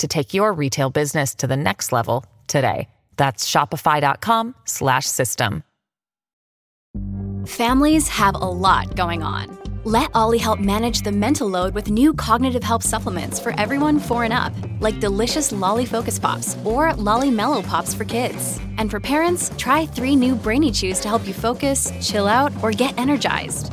to take your retail business to the next level today. That's shopify.com slash system. Families have a lot going on. Let Olly help manage the mental load with new cognitive help supplements for everyone four and up, like delicious Lolly Focus Pops or Lolly Mellow Pops for kids. And for parents, try three new Brainy Chews to help you focus, chill out, or get energized.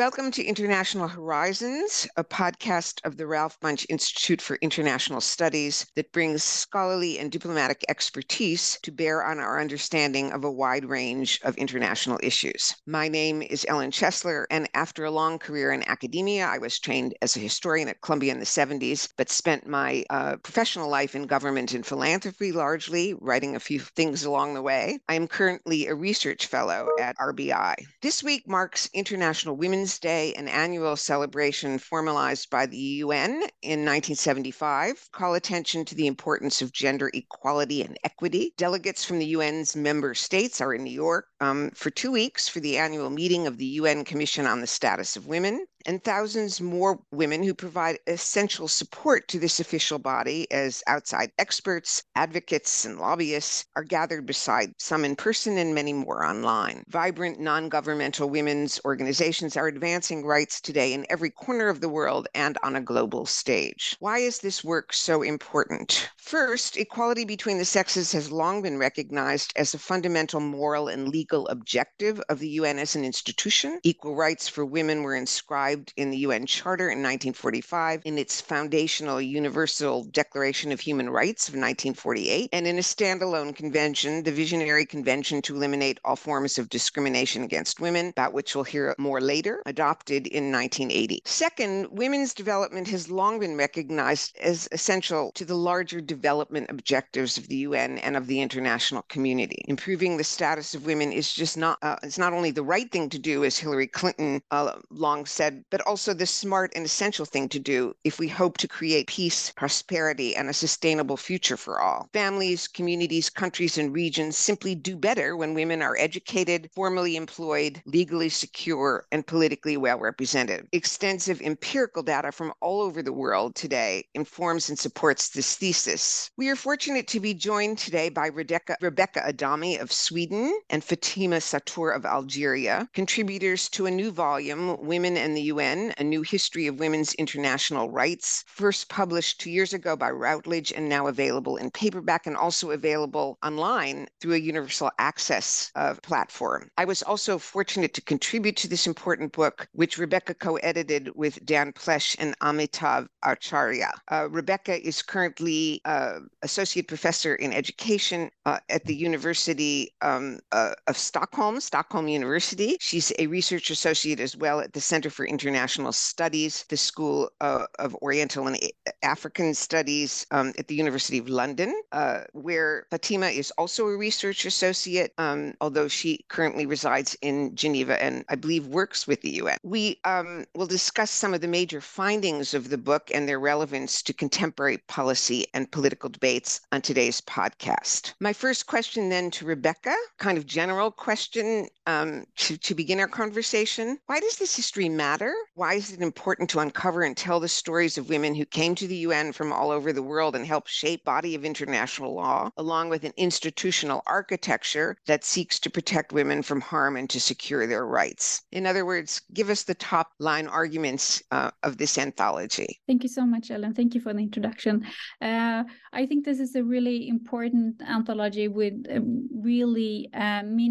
Welcome to International Horizons, a podcast of the Ralph Bunche Institute for International Studies that brings scholarly and diplomatic expertise to bear on our understanding of a wide range of international issues. My name is Ellen Chesler, and after a long career in academia, I was trained as a historian at Columbia in the 70s, but spent my uh, professional life in government and philanthropy largely, writing a few things along the way. I am currently a research fellow at RBI. This week marks International Women's Day, an annual celebration formalized by the UN in 1975, call attention to the importance of gender equality and equity. Delegates from the UN's member states are in New York um, for two weeks for the annual meeting of the UN Commission on the Status of Women and thousands more women who provide essential support to this official body as outside experts, advocates, and lobbyists are gathered beside some in person and many more online. Vibrant non governmental women's organizations are advancing rights today in every corner of the world and on a global stage. Why is this work so important? First, equality between the sexes has long been recognized as a fundamental moral and legal objective of the UN as an institution. Equal rights for women were inscribed in the UN Charter in 1945, in its foundational Universal Declaration of Human Rights of 1948, and in a standalone convention, the Visionary Convention to Eliminate All Forms of Discrimination Against Women, about which we'll hear more later, adopted in 1980. Second, women's development has long been recognized as essential to the larger development objectives of the UN and of the international community. Improving the status of women is just not, uh, it's not only the right thing to do, as Hillary Clinton uh, long said, but also the smart and essential thing to do if we hope to create peace, prosperity, and a sustainable future for all. Families, communities, countries, and regions simply do better when women are educated, formally employed, legally secure, and politically well represented. Extensive empirical data from all over the world today informs and supports this thesis. We are fortunate to be joined today by Rebecca, Rebecca Adami of Sweden and Fatima Satour of Algeria, contributors to a new volume, Women and the UN, A New History of Women's International Rights, first published two years ago by Routledge and now available in paperback and also available online through a universal access uh, platform. I was also fortunate to contribute to this important book, which Rebecca co edited with Dan Plesch and Amitav Acharya. Uh, Rebecca is currently uh, Associate Professor in Education uh, at the University um, uh, of Stockholm, Stockholm University. She's a research associate as well at the Center for International Studies, the School uh, of Oriental and African Studies um, at the University of London, uh, where Fatima is also a research associate, um, although she currently resides in Geneva and I believe works with the UN. We um, will discuss some of the major findings of the book and their relevance to contemporary policy and political debates on today's podcast. My first question then to Rebecca, kind of general question um, to, to begin our conversation. Why does this history matter? Why is it important to uncover and tell the stories of women who came to the UN from all over the world and helped shape body of international law, along with an institutional architecture that seeks to protect women from harm and to secure their rights? In other words, give us the top line arguments uh, of this anthology. Thank you so much, Ellen. Thank you for the introduction. Uh, I think this is a really important anthology with um, really uh, meaningful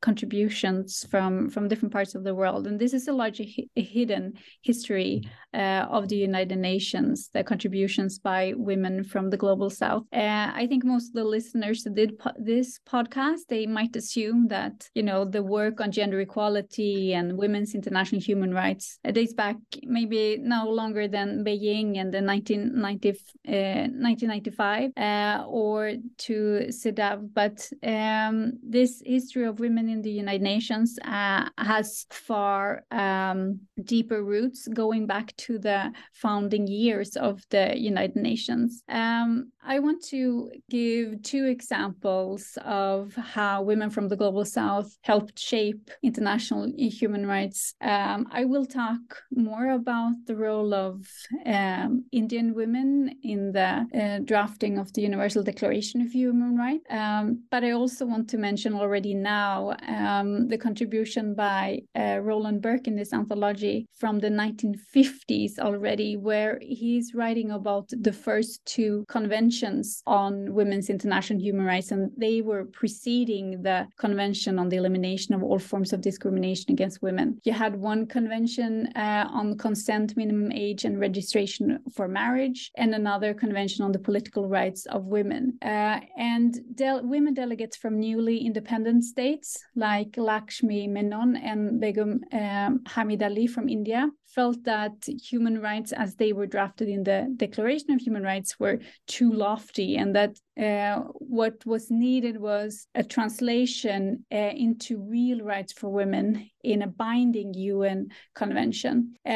contributions from from different parts of the world. And this is a large hidden history uh, of the united nations the contributions by women from the global south. Uh, i think most of the listeners that did po- this podcast they might assume that you know the work on gender equality and women's international human rights uh, dates back maybe no longer than beijing and the 1990, 1995 uh, uh, or to cedaw but um, this history of women in the United Nations uh, has far um, deeper roots going back to the founding years of the United Nations. Um, I want to give two examples of how women from the global south helped shape international human rights. Um, I will talk more about the role of um, Indian women in the uh, drafting of the Universal Declaration of Human Rights, um, but I also want to mention already now um, the contribution by uh, Roland Burke in this anthology from the 1950s already, where he's writing about the first two conventions on women's international human rights, and they were preceding the Convention on the Elimination of All Forms of Discrimination Against Women. You had one convention uh, on consent, minimum age, and registration for marriage, and another convention on the political rights of women. Uh, and women delegates from newly independent states like Lakshmi Menon and Begum um, Hamid Ali from India felt that human rights as they were drafted in the Declaration of Human Rights were too lofty and that uh, what was needed was a translation uh, into real rights for women in a binding UN convention. Uh,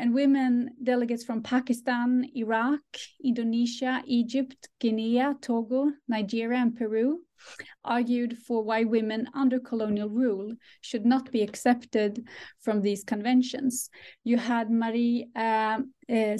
and women delegates from Pakistan, Iraq, Indonesia, Egypt, Guinea, Togo, Nigeria, and Peru argued for why women under colonial rule should not be accepted from these conventions. You had Marie uh, uh,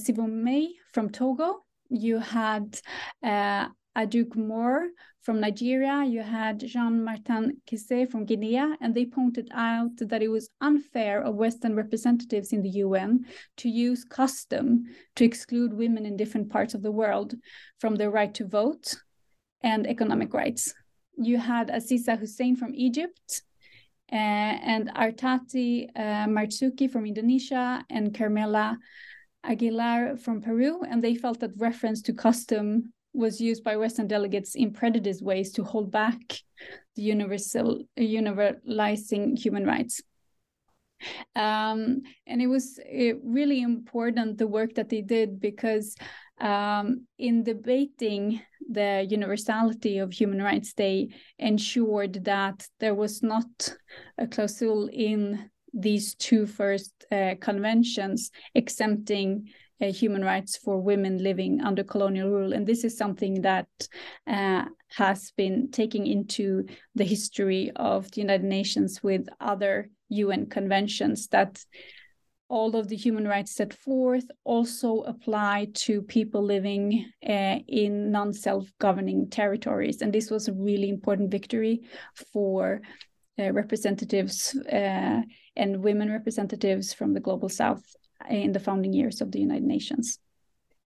from Togo. You had uh, Aduke Moore from Nigeria, you had Jeanne Martin Cissé from Guinea, and they pointed out that it was unfair of Western representatives in the UN to use custom to exclude women in different parts of the world from their right to vote and economic rights. You had Aziza Hussein from Egypt, and Artati uh, Marzuki from Indonesia, and Carmela Aguilar from Peru. And they felt that reference to custom was used by Western delegates in prejudiced ways to hold back the universal universalizing human rights. Um, and it was it really important the work that they did because um, in debating the universality of human rights, they ensured that there was not a clause in these two first uh, conventions exempting uh, human rights for women living under colonial rule. And this is something that uh, has been taken into the history of the United Nations with other UN conventions that all of the human rights set forth also apply to people living uh, in non self governing territories. And this was a really important victory for uh, representatives uh, and women representatives from the global south in the founding years of the United Nations.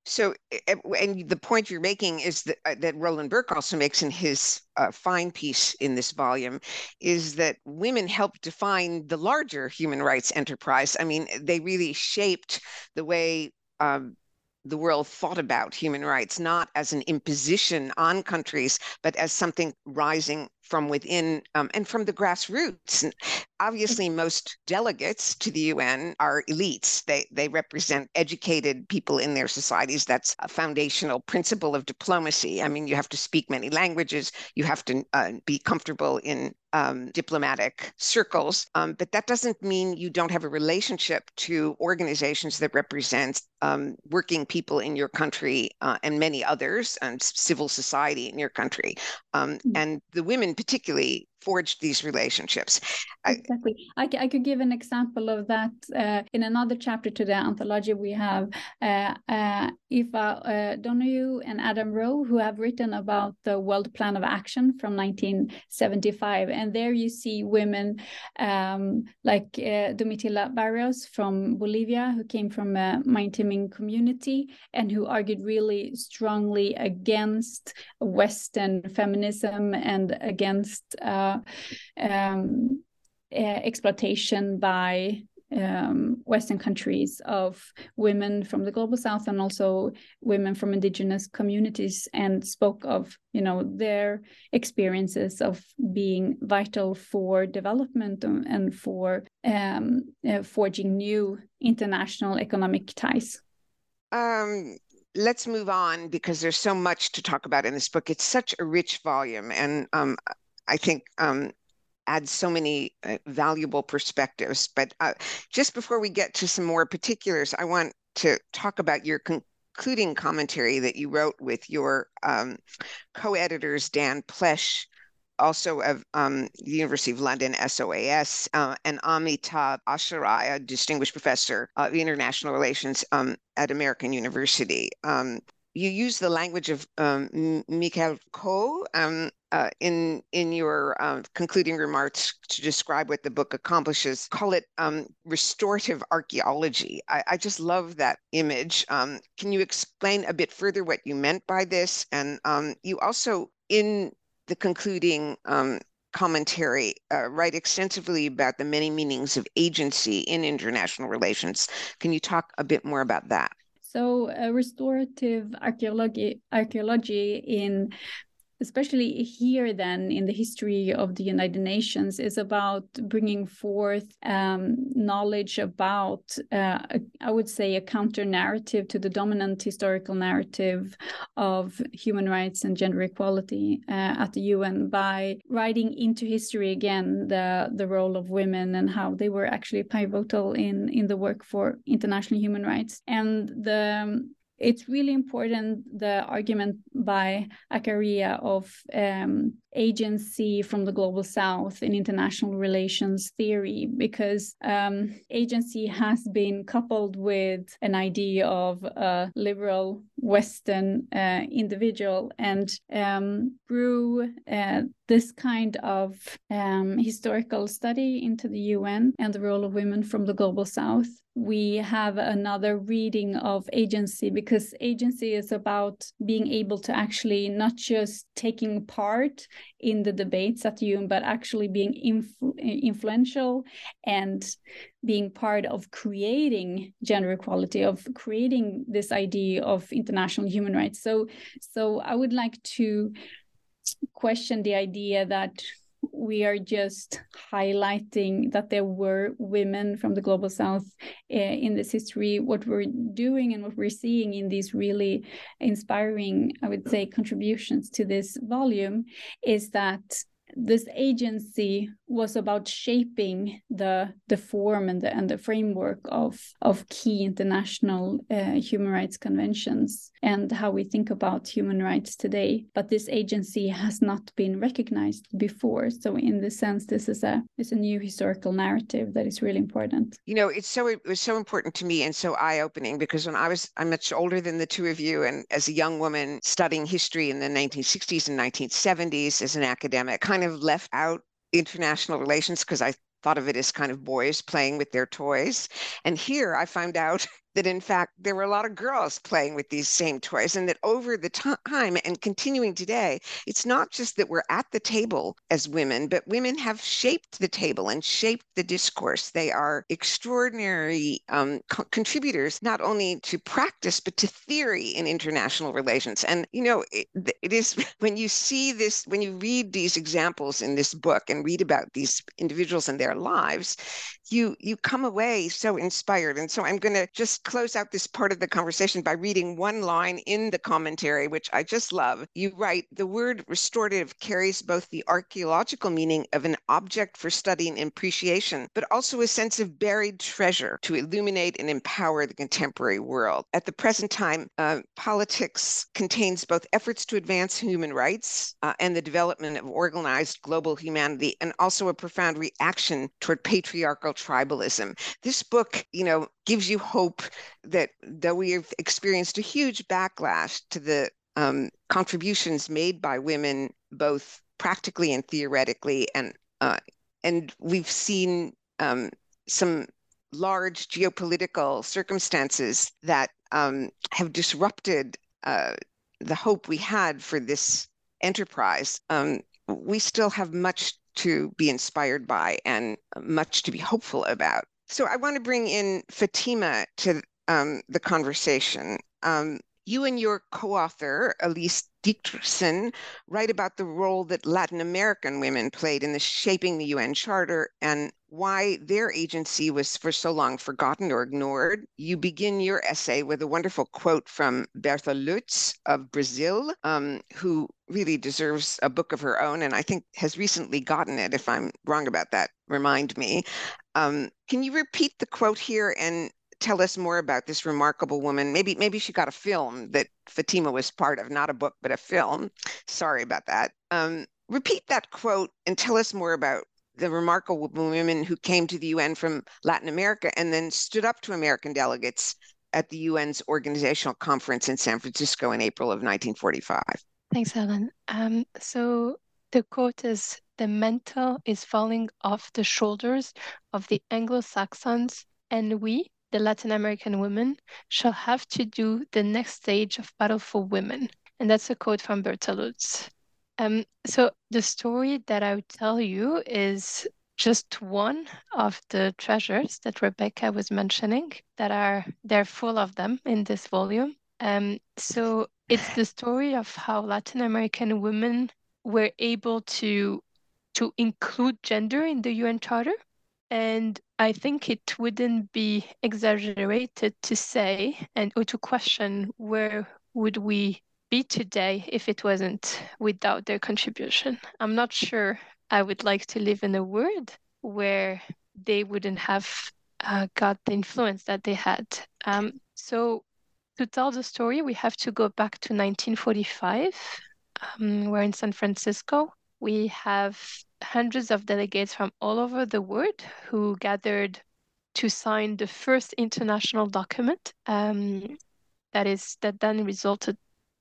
So, and the point you're making is that uh, that Roland Burke also makes in his uh, fine piece in this volume is that women helped define the larger human rights enterprise. I mean, they really shaped the way um, the world thought about human rights, not as an imposition on countries, but as something rising from within um, and from the grassroots. And obviously, most delegates to the UN are elites. They they represent educated people in their societies. That's a foundational principle of diplomacy. I mean, you have to speak many languages. You have to uh, be comfortable in um, diplomatic circles, um, but that doesn't mean you don't have a relationship to organizations that represent um, working people in your country uh, and many others, and civil society in your country. Um, mm-hmm. And the women, particularly, forged these relationships. Exactly. I, I could give an example of that uh, in another chapter to the anthology. We have uh, uh, Eva uh, Donoghue and Adam Rowe, who have written about the World Plan of Action from 1975. And there you see women um, like uh, Domitila Barrios from Bolivia, who came from a Maintiming community and who argued really strongly against Western feminism and against uh, um, uh, exploitation by um, Western countries of women from the global south and also women from indigenous communities and spoke of you know their experiences of being vital for development and for um, uh, forging new international economic ties. Um, let's move on because there's so much to talk about in this book. It's such a rich volume, and um, I think um, adds so many uh, valuable perspectives. But uh, just before we get to some more particulars, I want to talk about your concluding commentary that you wrote with your um, co-editors Dan Plesch, also of um, the University of London SOAS, uh, and Amitav a distinguished professor of international relations um, at American University. Um, you use the language of um, Michael Coe um, uh, in in your uh, concluding remarks to describe what the book accomplishes. Call it um, restorative archaeology. I, I, just love that image. Um, can you explain a bit further what you meant by this? And um, you also, in the concluding um, commentary, uh, write extensively about the many meanings of agency in international relations. Can you talk a bit more about that? So, uh, restorative archaeology, archaeology in especially here then in the history of the united nations is about bringing forth um, knowledge about uh, I would say a counter narrative to the dominant historical narrative of human rights and gender equality uh, at the un by writing into history again the the role of women and how they were actually pivotal in in the work for international human rights. And the it's really important the argument by Acharya of um, agency from the global south in international relations theory because um, agency has been coupled with an idea of a liberal western uh, individual. And um, through uh, this kind of um, historical study into the un and the role of women from the global south we have another reading of agency because agency is about being able to actually not just taking part in the debates at UN, but actually being influ- influential and being part of creating gender equality, of creating this idea of international human rights. So, so I would like to question the idea that we are just highlighting that there were women from the global south uh, in this history. What we're doing and what we're seeing in these really inspiring i would say contributions to this volume is that this agency was about shaping the the form and the and the framework of of key international uh, human rights conventions and how we think about human rights today. But this agency has not been recognized before. So in this sense this is a is a new historical narrative that is really important. You know it's so it was so important to me and so eye-opening because when i was i'm much older than the two of you and as a young woman studying history in the 1960s and 1970s as an academic kind of left out international relations because I thought of it as kind of boys playing with their toys. And here I found out that in fact there were a lot of girls playing with these same toys and that over the time and continuing today it's not just that we're at the table as women but women have shaped the table and shaped the discourse. They are extraordinary um, co- contributors not only to practice but to theory in international relations. And you know it, it is when you see this when you read these examples in this book and read about these individuals and their lives you you come away so inspired. And so i'm going to just close out this part of the conversation by reading one line in the commentary which i just love. You write the word restorative carries both the archaeological meaning of an object for study and appreciation but also a sense of buried treasure to illuminate and empower the contemporary world. At the present time uh, politics contains both efforts to advance human rights uh, and the development of organized global humanity and also a profound reaction toward patriarchal tribalism. This book, you know, gives you hope that though we have experienced a huge backlash to the um, contributions made by women, both practically and theoretically, and uh, and we've seen um, some large geopolitical circumstances that um, have disrupted uh, the hope we had for this enterprise. Um, we still have much to be inspired by and much to be hopeful about. So I want to bring in Fatima to um, the conversation. Um, you and your co-author, Elise Dietrichson, write about the role that Latin American women played in the shaping the UN Charter and why their agency was for so long forgotten or ignored. You begin your essay with a wonderful quote from Bertha Lutz of Brazil, um, who really deserves a book of her own, and I think has recently gotten it. If I'm wrong about that, remind me. Um, can you repeat the quote here and tell us more about this remarkable woman? Maybe maybe she got a film that Fatima was part of, not a book, but a film. Sorry about that. Um, repeat that quote and tell us more about the remarkable women who came to the UN from Latin America and then stood up to American delegates at the UN's organizational conference in San Francisco in April of 1945. Thanks, Helen. Um, so the quote is The mantle is falling off the shoulders of the Anglo Saxons, and we, the Latin American women, shall have to do the next stage of battle for women. And that's a quote from Berta Lutz. Um, so the story that I would tell you is just one of the treasures that Rebecca was mentioning that are they're full of them in this volume. Um, so it's the story of how Latin American women were able to to include gender in the UN Charter. And I think it wouldn't be exaggerated to say and or to question where would we be today if it wasn't without their contribution. I'm not sure I would like to live in a world where they wouldn't have uh, got the influence that they had. Um, so, to tell the story, we have to go back to 1945. Um, we're in San Francisco. We have hundreds of delegates from all over the world who gathered to sign the first international document um, that is that then resulted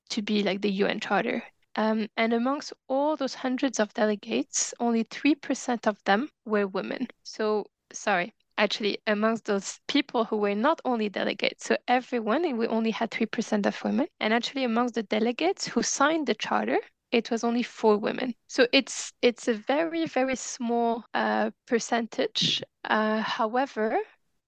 to be like the UN Charter. Um, and amongst all those hundreds of delegates, only 3% of them were women. So, sorry, actually, amongst those people who were not only delegates, so everyone, we only had 3% of women. And actually, amongst the delegates who signed the charter, it was only four women. So it's it's a very very small uh, percentage. Uh, however,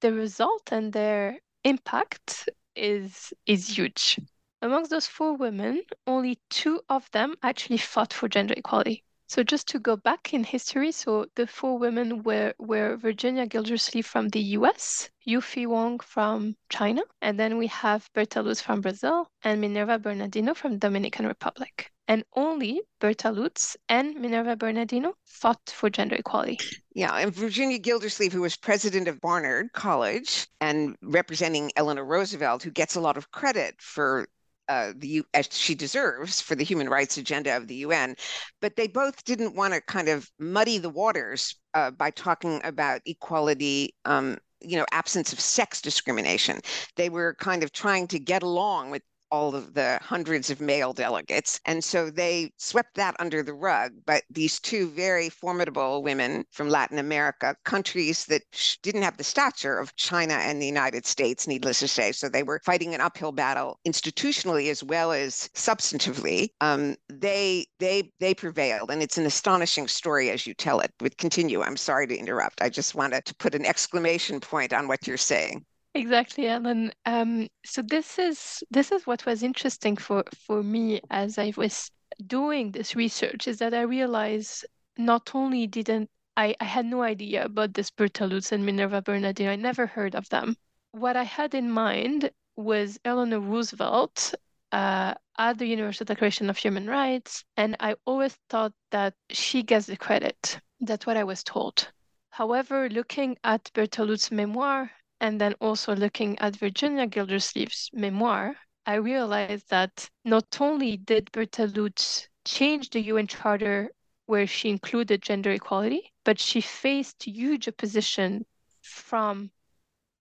the result and their impact is is huge. Amongst those four women, only two of them actually fought for gender equality. So just to go back in history, so the four women were, were Virginia Gildersleeve from the US, Yufi Wong from China, and then we have Berta Lutz from Brazil and Minerva Bernardino from Dominican Republic. And only Berta Lutz and Minerva Bernardino fought for gender equality. Yeah, and Virginia Gildersleeve, who was president of Barnard College and representing Eleanor Roosevelt, who gets a lot of credit for uh, the as she deserves for the human rights agenda of the UN, but they both didn't want to kind of muddy the waters uh, by talking about equality. Um, you know, absence of sex discrimination. They were kind of trying to get along with all of the hundreds of male delegates. And so they swept that under the rug. But these two very formidable women from Latin America, countries that didn't have the stature of China and the United States, needless to say. So they were fighting an uphill battle institutionally as well as substantively. Um, they they they prevailed, and it's an astonishing story as you tell it. But continue. I'm sorry to interrupt. I just wanted to put an exclamation point on what you're saying. Exactly, Ellen. Um, so this is this is what was interesting for for me as I was doing this research is that I realized not only didn't I, I had no idea about this Berta Lutz and Minerva Bernardino. I never heard of them. What I had in mind was Eleanor Roosevelt uh, at the Universal Declaration of Human Rights, and I always thought that she gets the credit. That's what I was told. However, looking at Berta Lutz's memoir and then also looking at Virginia Gildersleeve's memoir, I realized that not only did Berta Lutz change the UN Charter where she included gender equality, but she faced huge opposition from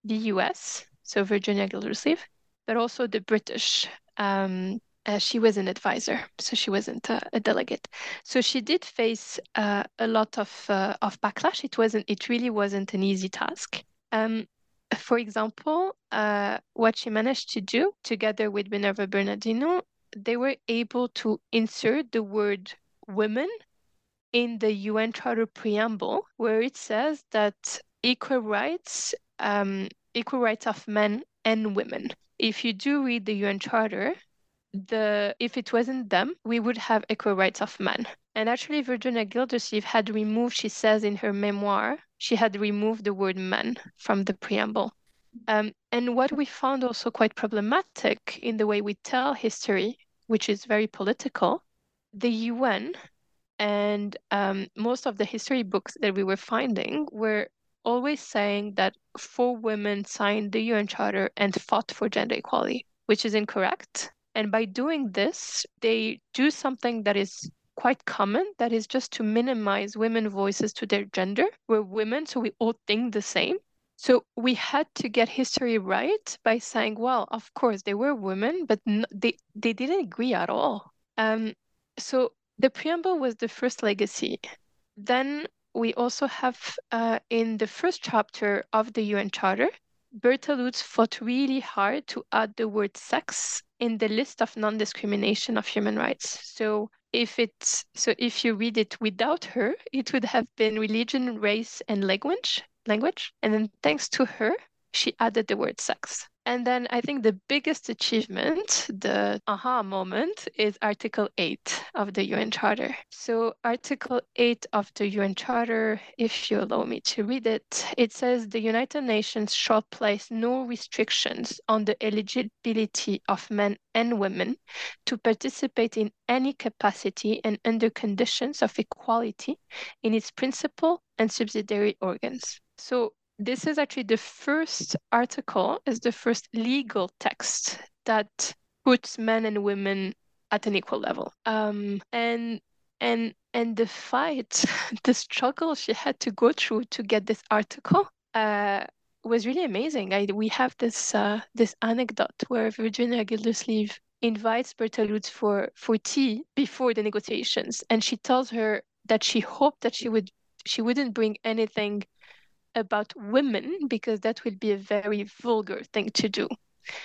the US, so Virginia Gildersleeve, but also the British. Um, uh, she was an advisor, so she wasn't a, a delegate. So she did face uh, a lot of uh, of backlash. It wasn't. It really wasn't an easy task. Um, for example, uh, what she managed to do together with Minerva Bernardino, they were able to insert the word women in the UN Charter preamble, where it says that equal rights, um, equal rights of men and women. If you do read the UN Charter, the if it wasn't them, we would have equal rights of men. And actually, Virginia Gildersleeve had removed, she says in her memoir, she had removed the word men from the preamble. Um, and what we found also quite problematic in the way we tell history, which is very political, the UN and um, most of the history books that we were finding were always saying that four women signed the UN Charter and fought for gender equality, which is incorrect. And by doing this, they do something that is quite common that is just to minimize women voices to their gender. We're women so we all think the same. So we had to get history right by saying well of course they were women but they they didn't agree at all. Um, so the preamble was the first legacy. Then we also have uh, in the first chapter of the UN Charter, Berta Lutz fought really hard to add the word sex in the list of non-discrimination of human rights. So if it's so if you read it without her, it would have been religion, race, and language language. And then thanks to her, she added the word sex. And then I think the biggest achievement, the aha moment, is Article 8 of the UN Charter. So, Article 8 of the UN Charter, if you allow me to read it, it says the United Nations shall place no restrictions on the eligibility of men and women to participate in any capacity and under conditions of equality in its principal and subsidiary organs. So, this is actually the first article, is the first legal text that puts men and women at an equal level. Um, and and and the fight, the struggle she had to go through to get this article uh, was really amazing. I, we have this uh, this anecdote where Virginia Gildersleeve invites Berta Lutz for for tea before the negotiations, and she tells her that she hoped that she would she wouldn't bring anything about women because that would be a very vulgar thing to do.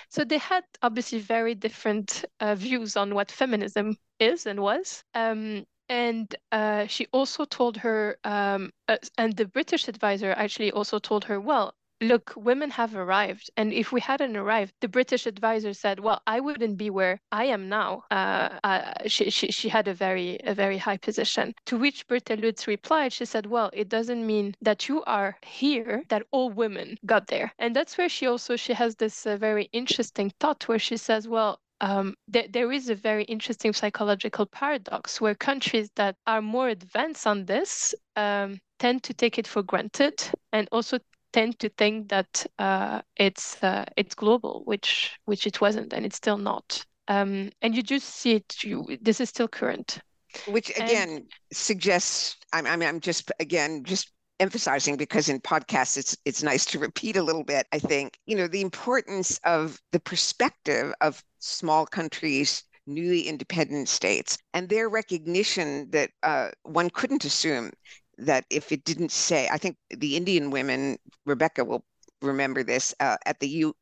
So they had obviously very different uh, views on what feminism is and was. Um, and uh, she also told her, um, uh, and the British advisor actually also told her, well, look, women have arrived. And if we hadn't arrived, the British advisor said, well, I wouldn't be where I am now. Uh, uh, she, she, she had a very, a very high position. To which Berta Lutz replied, she said, well, it doesn't mean that you are here, that all women got there. And that's where she also, she has this uh, very interesting thought where she says, well, um, th- there is a very interesting psychological paradox where countries that are more advanced on this um, tend to take it for granted and also tend to think that uh, it's uh, it's global, which which it wasn't, and it's still not. Um, and you just see it. You, this is still current. Which again and, suggests. I mean, I'm just again just emphasizing because in podcasts it's it's nice to repeat a little bit i think you know the importance of the perspective of small countries newly independent states and their recognition that uh, one couldn't assume that if it didn't say i think the indian women rebecca will remember this uh, at the U,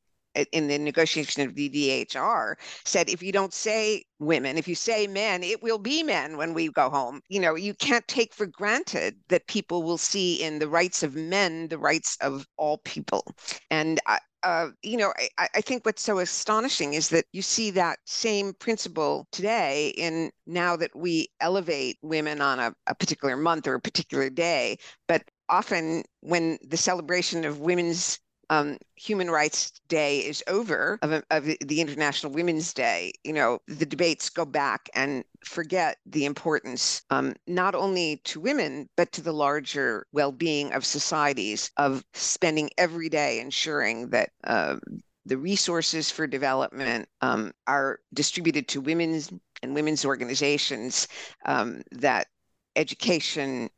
in the negotiation of the DHR said if you don't say women, if you say men, it will be men when we go home. You know, you can't take for granted that people will see in the rights of men the rights of all people. And I, uh, you know, I, I, think what's so astonishing is that you see that same principle today in now that we elevate women on a, a particular month or a particular day, but often when the celebration of women's um, Human Rights Day is over of, of, the International Women's Day, you know, the debates go back and forget the importance um, not only to women, but to the larger well being of societies of spending every day ensuring that. Uh, the resources for development um, are distributed to women's and women's organizations um, that education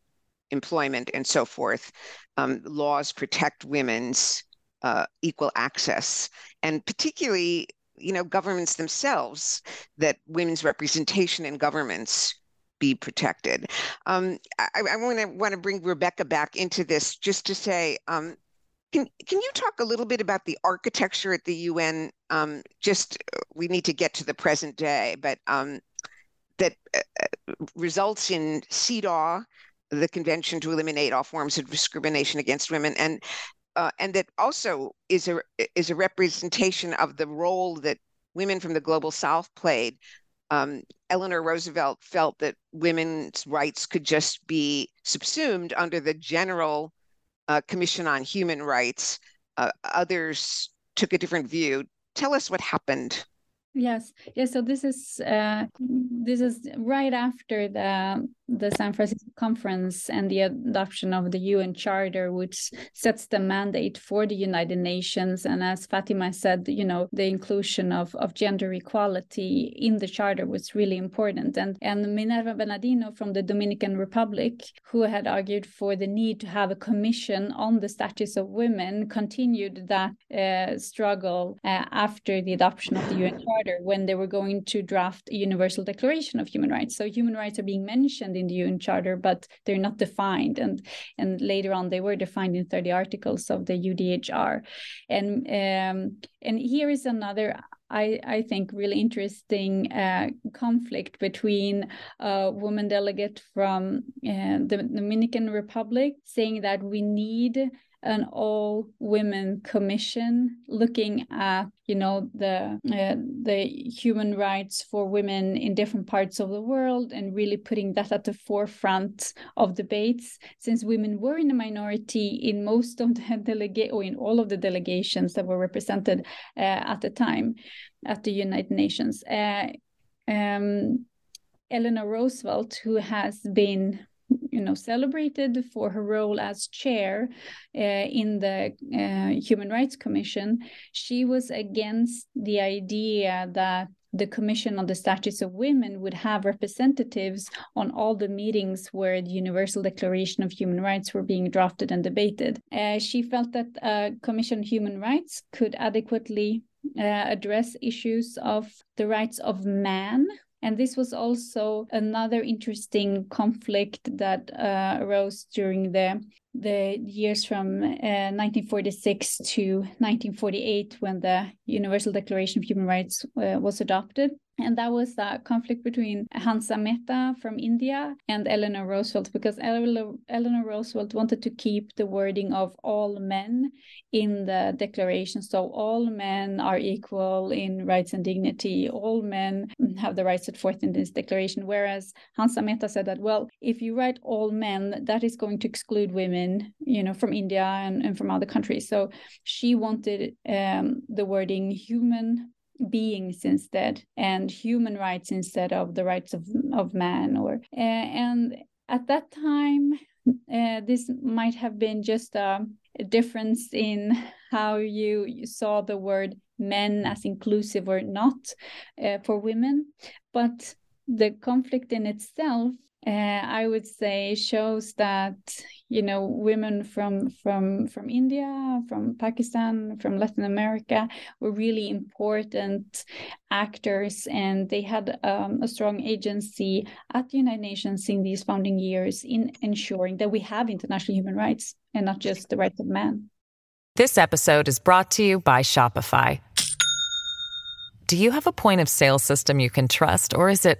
employment and so forth um, laws protect women's uh, equal access, and particularly, you know, governments themselves that women's representation in governments be protected. Um, I, I want to want to bring Rebecca back into this just to say. Um, can, can you talk a little bit about the architecture at the UN? Um, just we need to get to the present day, but um, that uh, uh results in CEDAW, the Convention to Eliminate All Forms of Discrimination Against Women, and uh, and that also is a is a representation of the role that women from the global south played. Um, eleanor roosevelt felt that women's rights could just be subsumed under the general uh, commission on human rights. Uh, others took a different view. Tell us what happened. Yes, yes. So this is uh, this is right after the the San Francisco conference and the adoption of the UN Charter, which sets the mandate for the United Nations. And as Fatima said, you know, the inclusion of of gender equality in the charter was really important. And and Minerva Bernardino from the Dominican Republic, who had argued for the need to have a commission on the status of women, continued that uh, struggle uh, after the adoption of the UN Charter when they were going to draft a universal declaration of human rights so human rights are being mentioned in the un charter but they're not defined. And and later on they were defined in 30 articles of the udhr and um, and here is another I, I think really interesting uh, conflict between a woman delegate from uh, the Dominican Republic saying that we need an all women commission looking at you know the uh, the human rights for women in different parts of the world and really putting that at the forefront of debates. Since women were in a minority in most of the delegate or in all of the delegations that were represented uh, at the time at the United Nations. Uh, um, Eleanor Roosevelt who has been you know celebrated for her role as chair uh, in the uh, Human Rights Commission, she was against the idea that the Commission on the Status of Women would have representatives on all the meetings where the Universal Declaration of Human Rights were being drafted and debated. Uh, she felt that a Commission on Human Rights could adequately uh, address issues of the rights of man and this was also another interesting conflict that uh, arose during the the years from uh, 1946 to 1948 when the Universal Declaration of Human Rights uh, was adopted. And that was the conflict between Hansa Mehta from India and Eleanor Roosevelt, because Eleanor Roosevelt wanted to keep the wording of all men in the declaration. So all men are equal in rights and dignity. All men have the rights set forth in this declaration. Whereas Hansa Mehta said that, well, if you write all men, that is going to exclude women, you know, from India and, and from other countries. So she wanted um, the wording human beings instead and human rights instead of the rights of, of man or uh, and at that time uh, this might have been just a, a difference in how you, you, saw the word men as inclusive or not uh, for women but the conflict in itself uh, I would say shows that you know women from from from India, from Pakistan, from Latin America were really important actors, and they had um, a strong agency at the United Nations in these founding years in ensuring that we have international human rights and not just the rights of man. This episode is brought to you by Shopify. Do you have a point of sale system you can trust, or is it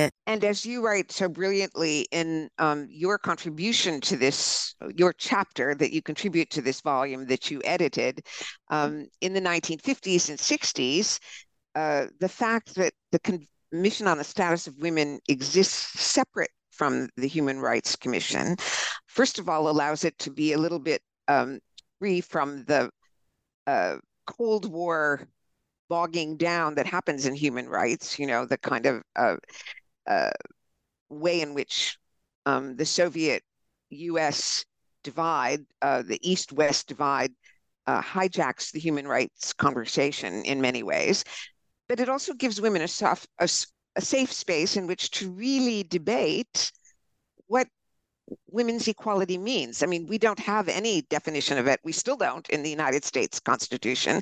And as you write so brilliantly in um, your contribution to this, your chapter that you contribute to this volume that you edited um, in the 1950s and 60s, uh, the fact that the Commission on the Status of Women exists separate from the Human Rights Commission, first of all, allows it to be a little bit um, free from the uh, Cold War bogging down that happens in human rights, you know, the kind of uh, uh, way in which um, the Soviet US divide, uh, the East West divide, uh, hijacks the human rights conversation in many ways. But it also gives women a, soft, a, a safe space in which to really debate what women's equality means. I mean, we don't have any definition of it. We still don't in the United States Constitution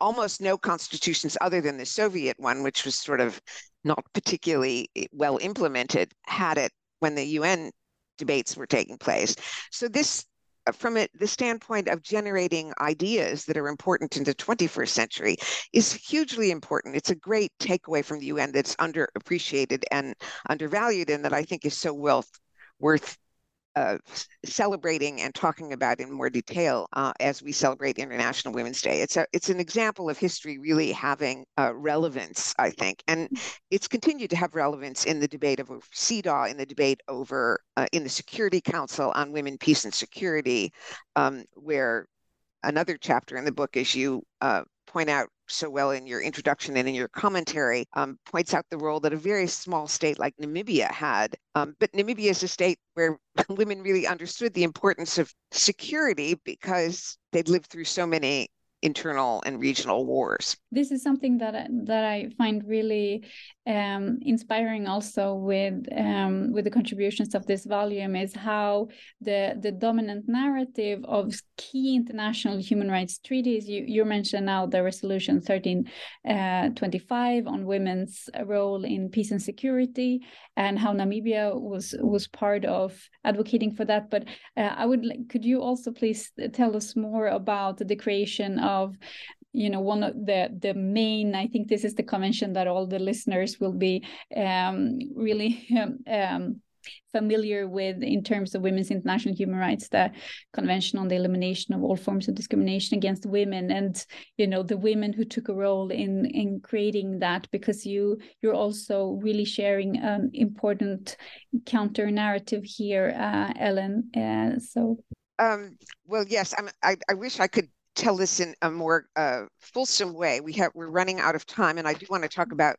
almost no constitutions other than the Soviet one, which was sort of not particularly well implemented, had it when the UN debates were taking place. So this uh, from it, the standpoint of generating ideas that are important in the 21st century is hugely important. It's a great takeaway from the UN that's underappreciated and undervalued, and that I think is so well worth uh, celebrating and talking about in more detail uh, as we celebrate International Women's Day. It's a it's an example of history really having uh, relevance, I think, and it's continued to have relevance in the debate over CEDAW, in the debate over uh, in the Security Council on Women, Peace, and Security, um, where another chapter in the book, as you uh, point out so well in your introduction and in your commentary, um, points out the role that a very small state like Namibia had. Um, but Namibia is a state where women really understood the importance of security because they'd lived through so many internal and regional wars. This is something that I, that I find really um, inspiring also with um, with the contributions of this volume is how the the dominant narrative of key international human rights treaties you you mentioned now the resolution 1325 uh, on women's role in peace and security and how Namibia was was part of advocating for that but uh, I would could you also please tell us more about the creation of you know one of the the main i think this is the convention that all the listeners will be um, really um, um, familiar with in terms of women's international human rights the convention on the elimination of all forms of discrimination against women. And you know the women who took a role in in creating that because you you're also really sharing an important counter narrative here uh, ellen uh, so. Um, well yes I'm, I, I wish i could tell this in a more uh, fulsome way. We have we're running out of time, and I do want to talk about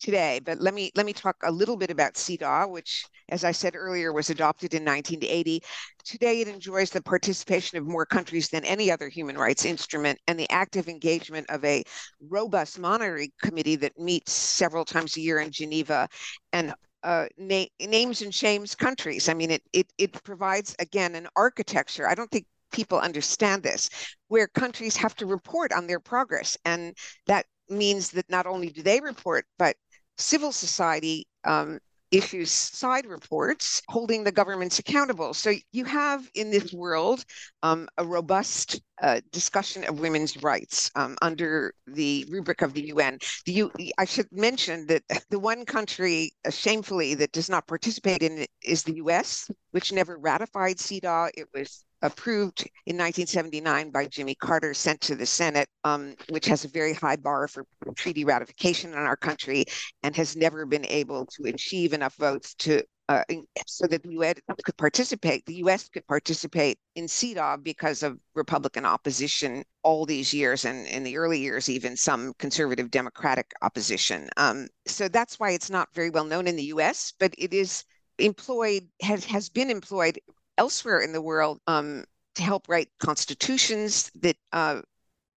today. But let me let me talk a little bit about CEDAW, which, as I said earlier, was adopted in 1980. Today, it enjoys the participation of more countries than any other human rights instrument, and the active engagement of a robust monitoring committee that meets several times a year in Geneva, and uh, na- names and shames countries. I mean, it, it it provides again an architecture. I don't think people understand this, where countries have to report on their progress. And that means that not only do they report, but civil society um, issues side reports holding the governments accountable. So you have in this world um, a robust uh, discussion of women's rights um, under the rubric of the UN. The U- I should mention that the one country, uh, shamefully, that does not participate in it is the US, which never ratified CEDAW. It was approved in 1979 by Jimmy Carter, sent to the Senate, um, which has a very high bar for treaty ratification in our country, and has never been able to achieve enough votes to uh, so that the U.S. could participate. The U.S. could participate in CEDAW because of Republican opposition all these years, and in the early years, even some conservative Democratic opposition. Um, so that's why it's not very well known in the U.S., but it is employed has has been employed elsewhere in the world um, to help write constitutions that uh,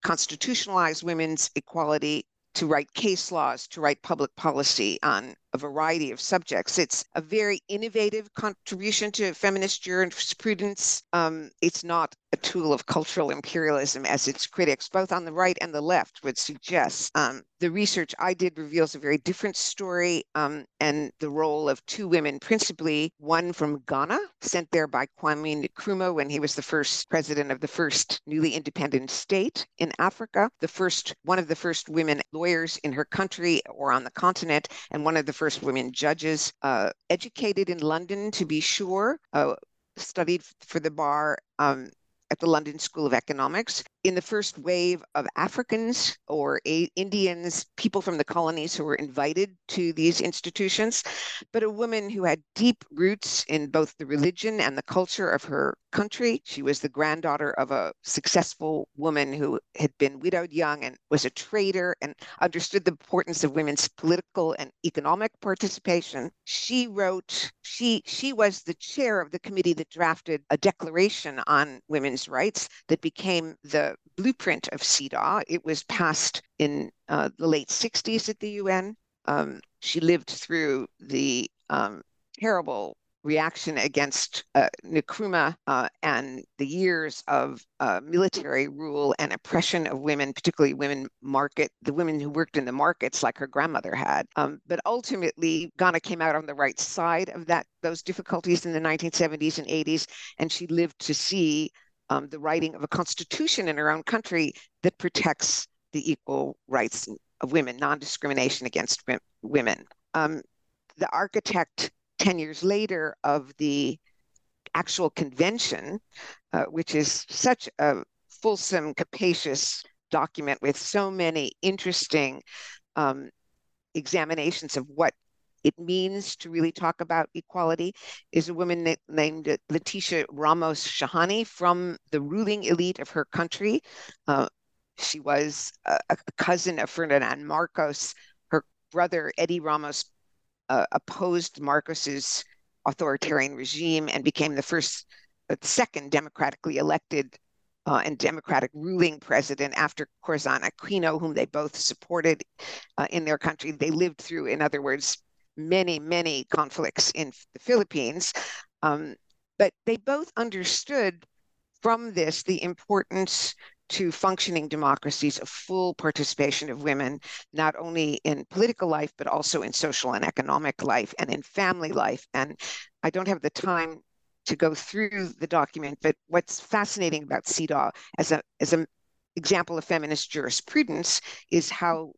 constitutionalize women's equality, to write case laws, to write public policy on a variety of subjects. It's a very innovative contribution to feminist jurisprudence. Um, it's not a tool of cultural imperialism as its critics, both on the right and the left, would suggest. Um, the research I did reveals a very different story um, and the role of two women, principally one from Ghana, sent there by Kwame Nkrumah when he was the first president of the first newly independent state in Africa, the first one of the first women lawyers in her country or on the continent, and one of the first women judges, uh, educated in London to be sure, uh, studied for the bar. Um, at the London School of Economics. In the first wave of Africans or a- Indians, people from the colonies who were invited to these institutions, but a woman who had deep roots in both the religion and the culture of her country. She was the granddaughter of a successful woman who had been widowed young and was a trader and understood the importance of women's political and economic participation. She wrote, she she was the chair of the committee that drafted a declaration on women's rights that became the blueprint of CEDAW. It was passed in uh, the late 60s at the UN. Um, she lived through the um, terrible reaction against uh, Nkrumah uh, and the years of uh, military rule and oppression of women, particularly women market, the women who worked in the markets like her grandmother had. Um, but ultimately, Ghana came out on the right side of that those difficulties in the 1970s and 80s, and she lived to see um, the writing of a constitution in her own country that protects the equal rights of women, non-discrimination against women. Um, the architect 10 years later of the actual convention, uh, which is such a fulsome, capacious document with so many interesting um, examinations of what it means to really talk about equality is a woman na- named Leticia Ramos Shahani from the ruling elite of her country. Uh, she was a, a, cousin of Ferdinand Marcos. Her brother, Eddie Ramos, uh, opposed Marcos's authoritarian regime and became the first, uh, second democratically elected uh, and democratic ruling president after Corazon Aquino, whom they both supported uh, in their country. They lived through, in other words, many, many conflicts in the Philippines. Um, but they both understood from this the importance to functioning democracies of full participation of women, not only in political life, but also in social and economic life and in family life. And I don't have the time to go through the document, but what's fascinating about CEDAW as a as an example of feminist jurisprudence is how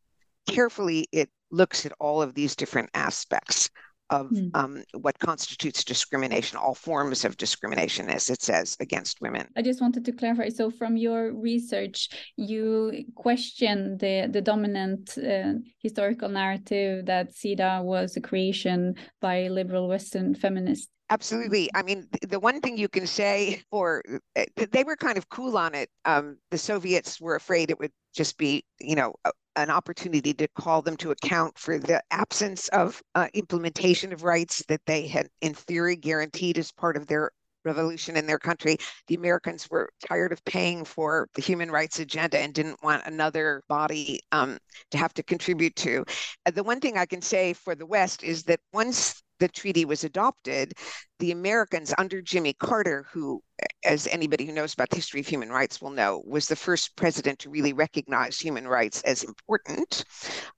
carefully it looks at all of these different aspects of mm. um, what constitutes discrimination, all forms of discrimination, as it says, against women. I just wanted to clarify. So, from your research, you question the the dominant uh, historical narrative that CEDAW was a creation by liberal Western feminists. Absolutely. I mean, the one thing you can say for uh, they were kind of cool on it. Um, the Soviets were afraid it would just be, you know, an opportunity to call them to account for the absence of uh, implementation of rights that they had, in theory, guaranteed as part of their revolution in their country. The Americans were tired of paying for the human rights agenda and didn't want another body um, to have to contribute to. Uh, the one thing I can say for the West is that once the treaty was adopted, the Americans under Jimmy Carter, who, as anybody who knows about the history of human rights will know, was the first president to really recognize human rights as important,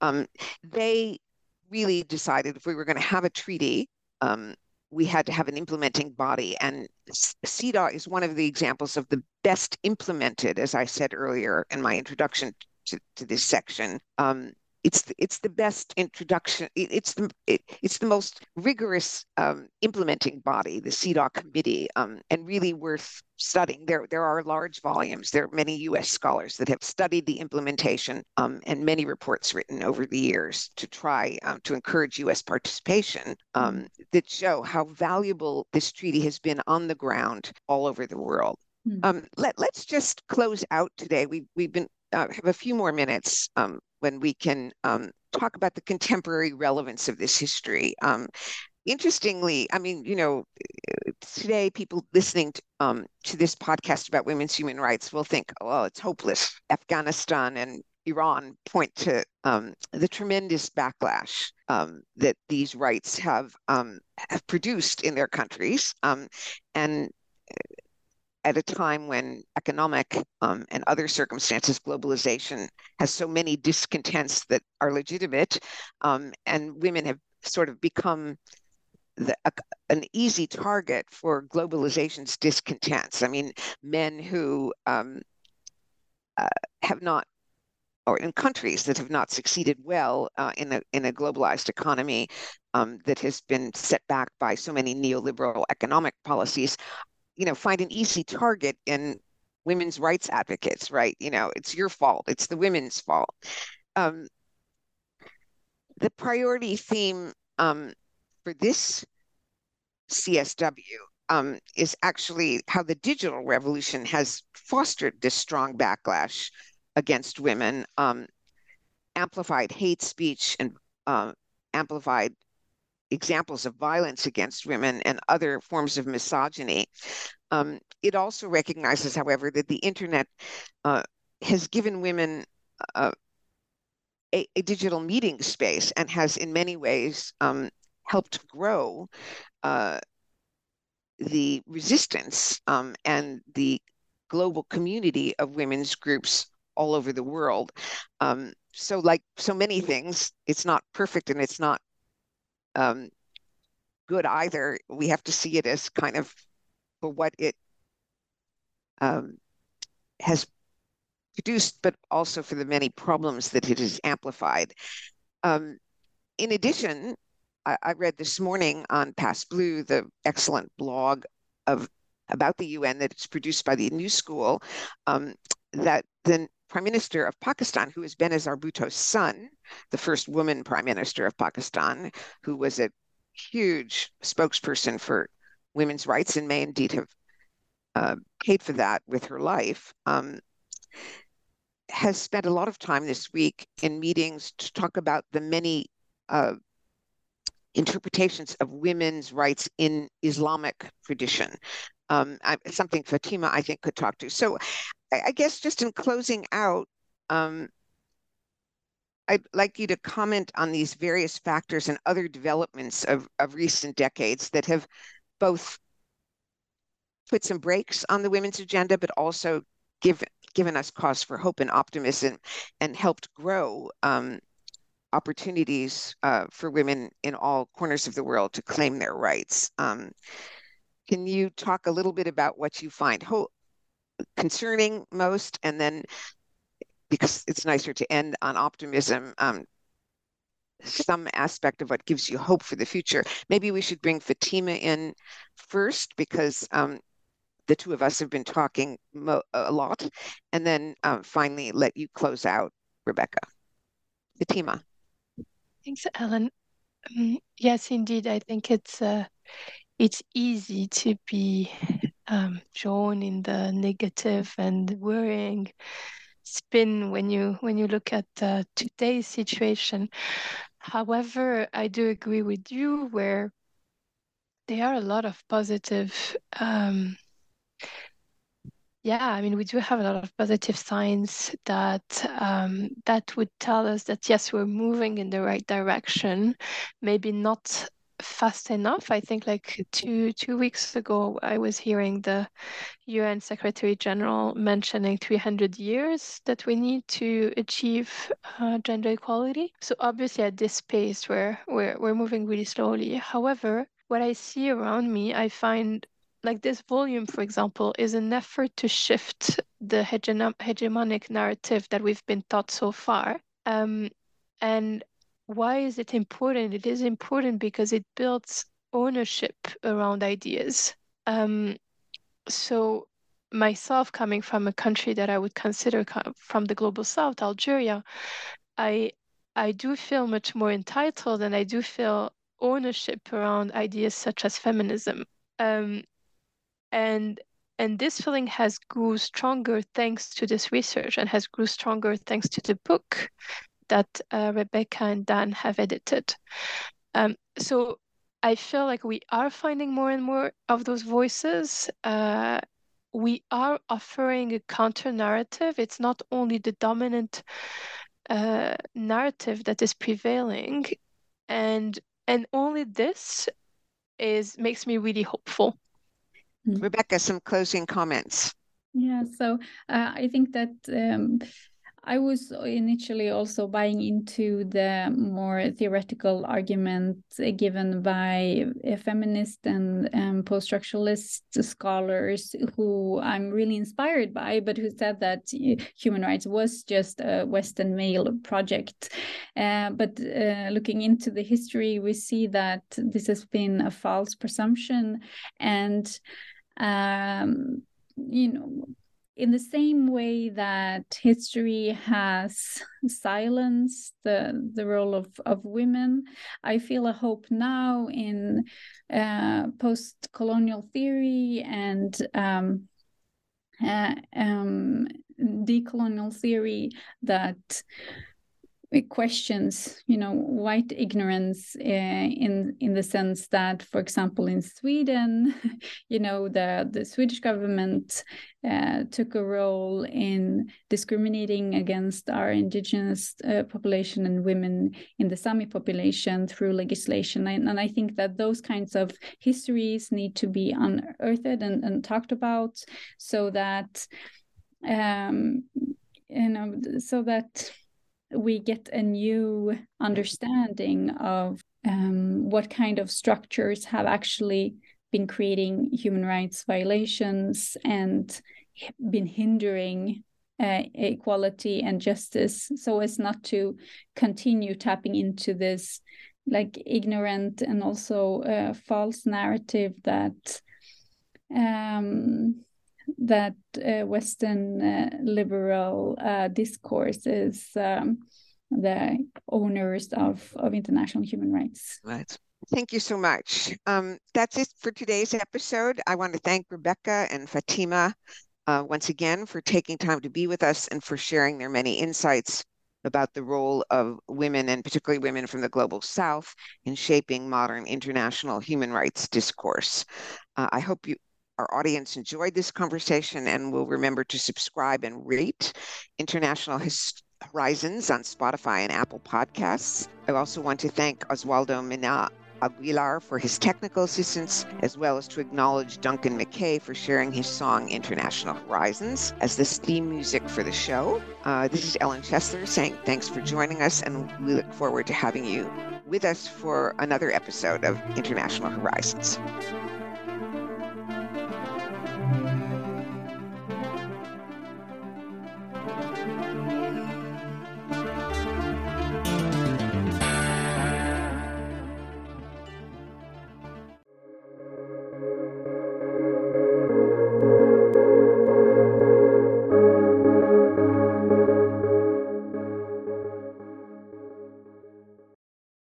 um, they really decided if we were going to have a treaty um, we had to have an implementing body. And CEDAW is one of the examples of the best implemented, as I said earlier in my introduction to, to this section. Um, it's the, it's the best introduction. It, it's the it, it's the most rigorous um, implementing body, the CEDAW committee, um, and really worth studying. There there are large volumes. There are many U.S. scholars that have studied the implementation, um, and many reports written over the years to try um, to encourage U.S. participation um, that show how valuable this treaty has been on the ground all over the world. Mm-hmm. let let's just close out today. We we've been uh, have a few more minutes um, when we can um, talk about the contemporary relevance of this history. Um, interestingly, I mean, you know, today people listening to, um, to this podcast about women's human rights will think, oh, it's hopeless. Afghanistan and Iran point to um, the tremendous backlash um, that these rights have um, have produced in their countries, and at a time when economic um, and other circumstances, globalization has so many discontents that are legitimate, um, and women have sort of become the, a, an easy target for globalization's discontents. I mean, men who um, uh, have not, or in countries that have not succeeded well uh, in a in a globalized economy um, that has been set back by so many neoliberal economic policies, you know, find an easy target in women's rights advocates, right? You know, it's your fault. It's the women's fault. Um, the priority theme um, for this CSW um, is actually how the digital revolution has fostered this strong backlash against women, um, amplified hate speech, and uh, amplified examples of violence against women and other forms of misogyny. Um, it also recognizes, however, that the internet uh, has given women uh, a, a, digital meeting space and has, in many ways, um, helped grow uh, the resistance um, and the global community of women's groups all over the world. Um, so, like so many things, it's not perfect and it's not um, good either. We have to see it as kind of for what it um, has produced, but also for the many problems that it has amplified. Um, in addition, I, I, read this morning on PassBlue the excellent blog of about the UN that it's produced by the New School um, that the Prime Minister of Pakistan, who is Benazir Bhutto's son, the first woman Prime Minister of Pakistan, who was a huge spokesperson for women's rights and may indeed have uh, paid for that with her life, um, has spent a lot of time this week in meetings to talk about the many uh, interpretations of women's rights in Islamic tradition. Um, I, something Fatima, I think, could talk to. So I, guess just in closing out, um, I'd like you to comment on these various factors and other developments of, of recent decades that have both put some brakes on the women's agenda, but also give, given us cause for hope and optimism and helped grow um, opportunities uh, for women in all corners of the world to claim their rights. Um, can you talk a little bit about what you find ho- concerning most, and then because it's nicer to end on optimism, um, some aspect of what gives you hope for the future. Maybe we should bring Fatima in first because um, the two of us have been talking mo- a lot, and then um, finally let you close out, Rebecca. Fatima. Thanks, Ellen. Um, yes, indeed. I think it's uh, it's easy to be um, drawn in the negative and worrying spin when you when you look at uh, today's situation. However, I do agree with you where there are a lot of positive um, yeah, I mean, we do have a lot of positive signs that um, that would tell us that yes, we're moving in the right direction. Maybe not fast enough. I think like two two weeks ago, I was hearing the UN Secretary General mentioning 300 years that we need to achieve uh, gender equality. So obviously, at this pace, we're we're we're moving really slowly. However, what I see around me, I find like this volume, for example, is an effort to shift the hegemonic narrative that we've been taught so far. Um, and why is it important? It is important because it builds ownership around ideas. Um, so, myself coming from a country that I would consider from the global south, Algeria, I I do feel much more entitled and I do feel ownership around ideas such as feminism. Um, and and this feeling has grew stronger thanks to this research and has grew stronger thanks to the book that uh, Rebecca and Dan have edited. Um, so I feel like we are finding more and more of those voices. Uh, we are offering a counter narrative. It's not only the dominant uh, narrative that is prevailing, and and only this is makes me really hopeful. Rebecca, some closing comments. Yeah, so uh, I think that um, I was initially also buying into the more theoretical argument given by feminist and um, post structuralist scholars who I'm really inspired by, but who said that human rights was just a Western male project. Uh, but uh, looking into the history, we see that this has been a false presumption. And um, you know in the same way that history has silenced the, the role of, of women, I feel a hope now in uh, post colonial theory and um, uh, um, decolonial theory that questions you know white ignorance uh, in in the sense that for example in sweden you know the the swedish government uh, took a role in discriminating against our indigenous uh, population and women in the sami population through legislation. And, and, i think that those kinds of histories need to be unearthed and, and talked about so that um you know so that we get a new understanding of um, what kind of structures have actually been creating human rights violations and been hindering uh, equality and justice so as not to continue tapping into this like ignorant and also uh, false narrative that um, that uh, Western uh, liberal uh, discourse is um, the owners of, of international human rights. Right. Thank you so much. Um, that's it for today's episode. I want to thank Rebecca and Fatima uh, once again for taking time to be with us and for sharing their many insights about the role of women and particularly women from the global south in shaping modern international human rights discourse. Uh, I hope you our audience enjoyed this conversation and will remember to subscribe and rate International His- Horizons on Spotify and Apple Podcasts. I also want to thank Oswaldo Mina Aguilar for his technical assistance, as well as to acknowledge Duncan McKay for sharing his song International Horizons as the theme music for the show. Uh, this is Ellen Chesler saying thanks for joining us, and we look forward to having you with us for another episode of International Horizons.